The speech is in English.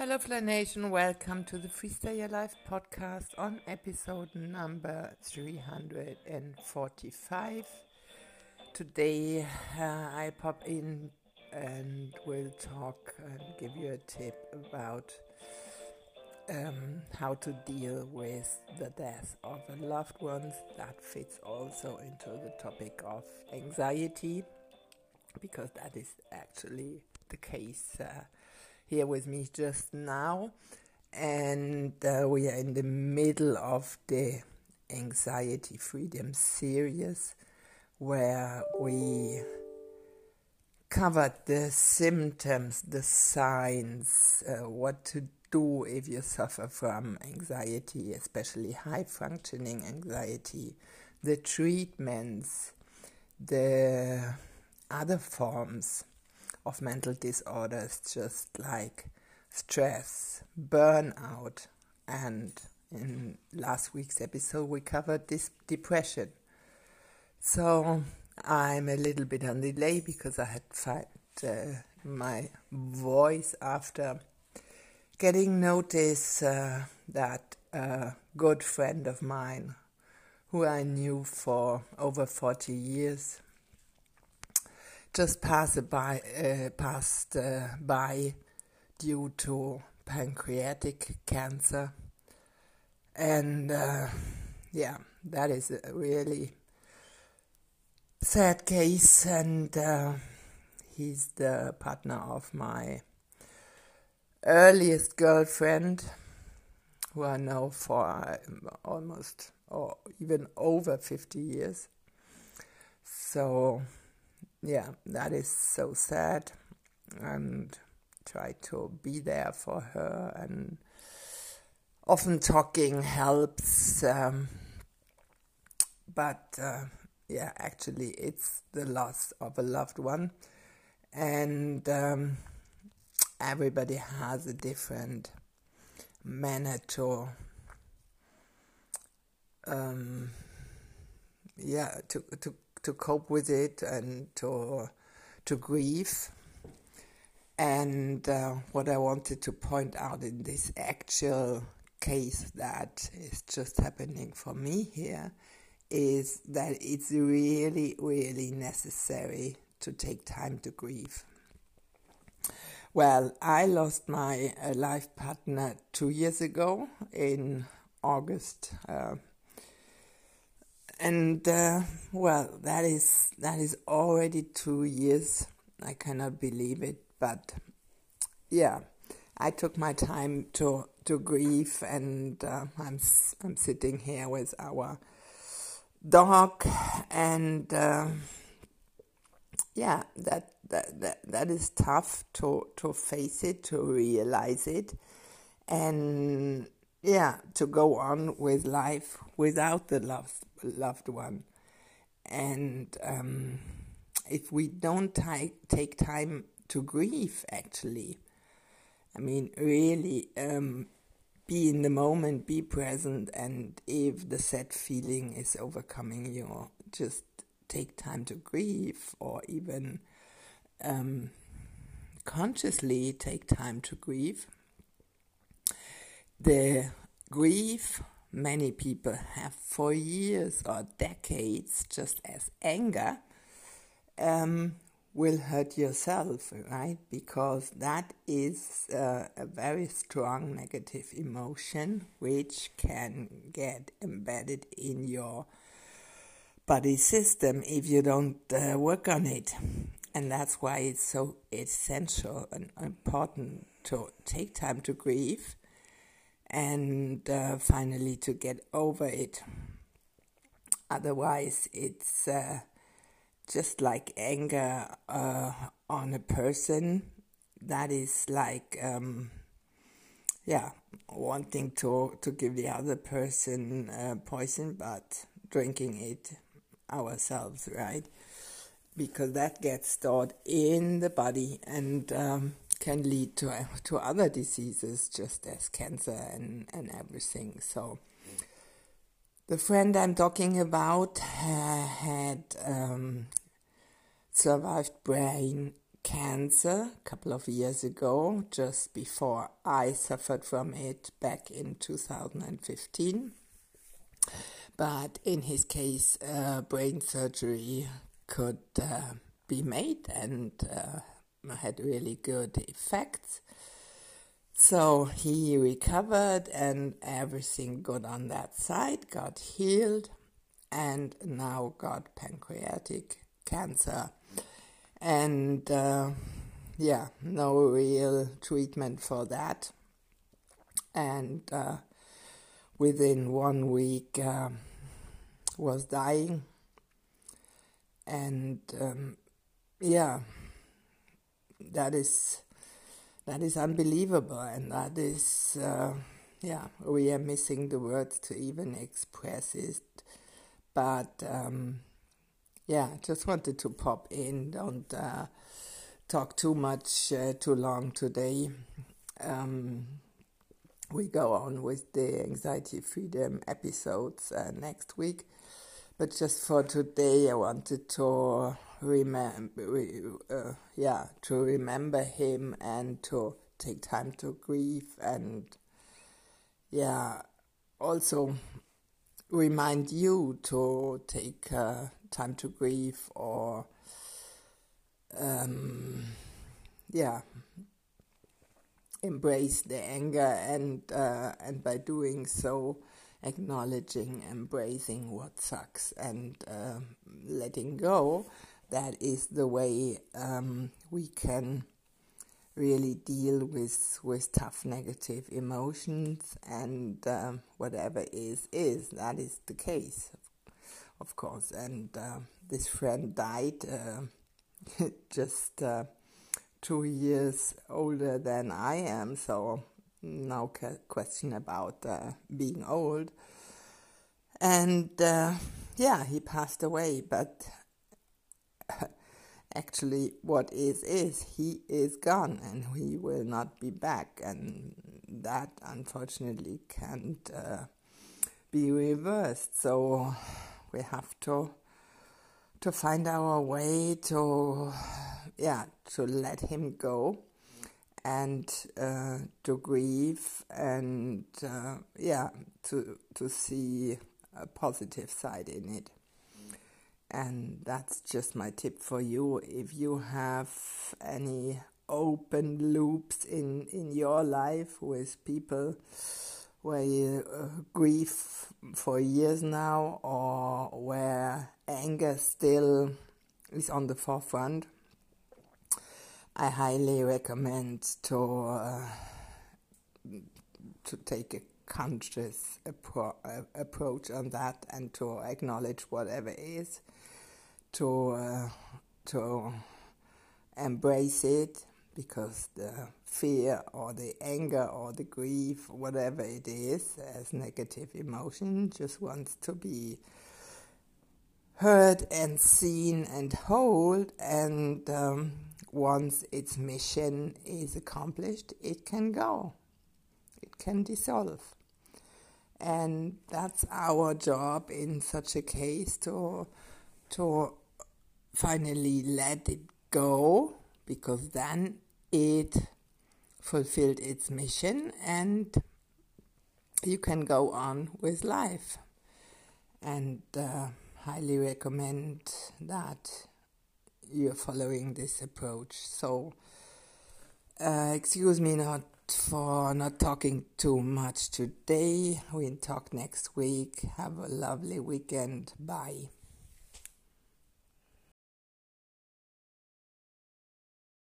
Hello, Fly Nation. Welcome to the Freestyle Your Life podcast on episode number 345. Today, uh, I pop in and will talk and give you a tip about um, how to deal with the death of a loved one. That fits also into the topic of anxiety because that is actually the case. Uh, here with me just now, and uh, we are in the middle of the Anxiety Freedom series where we covered the symptoms, the signs, uh, what to do if you suffer from anxiety, especially high functioning anxiety, the treatments, the other forms of mental disorders, just like stress, burnout, and in last week's episode we covered this depression. So I'm a little bit on delay because I had find uh, my voice after getting notice uh, that a good friend of mine who I knew for over 40 years just passed by, uh, passed uh, by due to pancreatic cancer. And uh, yeah, that is a really sad case. And uh, he's the partner of my earliest girlfriend, who I know for uh, almost or even over 50 years. So yeah, that is so sad. And try to be there for her. And often talking helps. Um, but uh, yeah, actually, it's the loss of a loved one. And um, everybody has a different manner to um, yeah to to to cope with it and to to grieve. And uh, what I wanted to point out in this actual case that is just happening for me here is that it's really, really necessary to take time to grieve. Well, I lost my uh, life partner two years ago in August uh, and uh, well, that is that is already two years. I cannot believe it, but yeah, I took my time to to grieve, and uh, I'm I'm sitting here with our dog, and uh, yeah, that, that that that is tough to to face it, to realize it, and yeah, to go on with life without the loved loved one. And um, if we don't t- take time to grieve, actually, I mean, really um, be in the moment, be present, and if the sad feeling is overcoming you, just take time to grieve, or even um, consciously take time to grieve the grief many people have for years or decades, just as anger, um, will hurt yourself, right? Because that is uh, a very strong negative emotion which can get embedded in your body system if you don't uh, work on it. And that's why it's so essential and important to take time to grieve and uh, finally to get over it. Otherwise, it's uh, just like anger uh, on a person. That is like, um, yeah, wanting to, to give the other person uh, poison, but drinking it ourselves, right? Because that gets stored in the body and um, can lead to to other diseases, just as cancer and, and everything. So, the friend I'm talking about had um, survived brain cancer a couple of years ago, just before I suffered from it back in 2015. But in his case, uh, brain surgery could uh, be made and uh, had really good effects. So he recovered and everything good on that side, got healed, and now got pancreatic cancer. And uh, yeah, no real treatment for that. And uh, within one week, uh, was dying. And um, yeah, that is that is unbelievable, and that is uh, yeah, we are missing the words to even express it. But um, yeah, just wanted to pop in. Don't uh, talk too much, uh, too long today. Um, we go on with the anxiety freedom episodes uh, next week. But just for today, I wanted to remember, uh, yeah, to remember him and to take time to grieve and, yeah, also remind you to take uh, time to grieve or, um, yeah, embrace the anger and uh, and by doing so acknowledging embracing what sucks and uh, letting go that is the way um, we can really deal with with tough negative emotions and uh, whatever is is. That is the case of course. And uh, this friend died just uh, two years older than I am, so no question about uh, being old. And uh, yeah, he passed away, but actually, what is, is he is gone and he will not be back, and that unfortunately can't uh, be reversed. So we have to to find our way to yeah to let him go and uh, to grieve and uh, yeah to to see a positive side in it. And that's just my tip for you. If you have any open loops in in your life with people where you uh, grieve for years now or where anger still is on the forefront, I highly recommend to uh, to take a conscious appro- uh, approach on that and to acknowledge whatever is, to uh, to embrace it because the fear or the anger or the grief, whatever it is, as negative emotion, just wants to be heard and seen and hold. And um, once its mission is accomplished, it can go, it can dissolve. And that's our job in such a case to, to finally let it go because then it fulfilled its mission and you can go on with life. And uh, highly recommend that you're following this approach. So, uh, excuse me not for not talking too much today. We'll talk next week. Have a lovely weekend. Bye.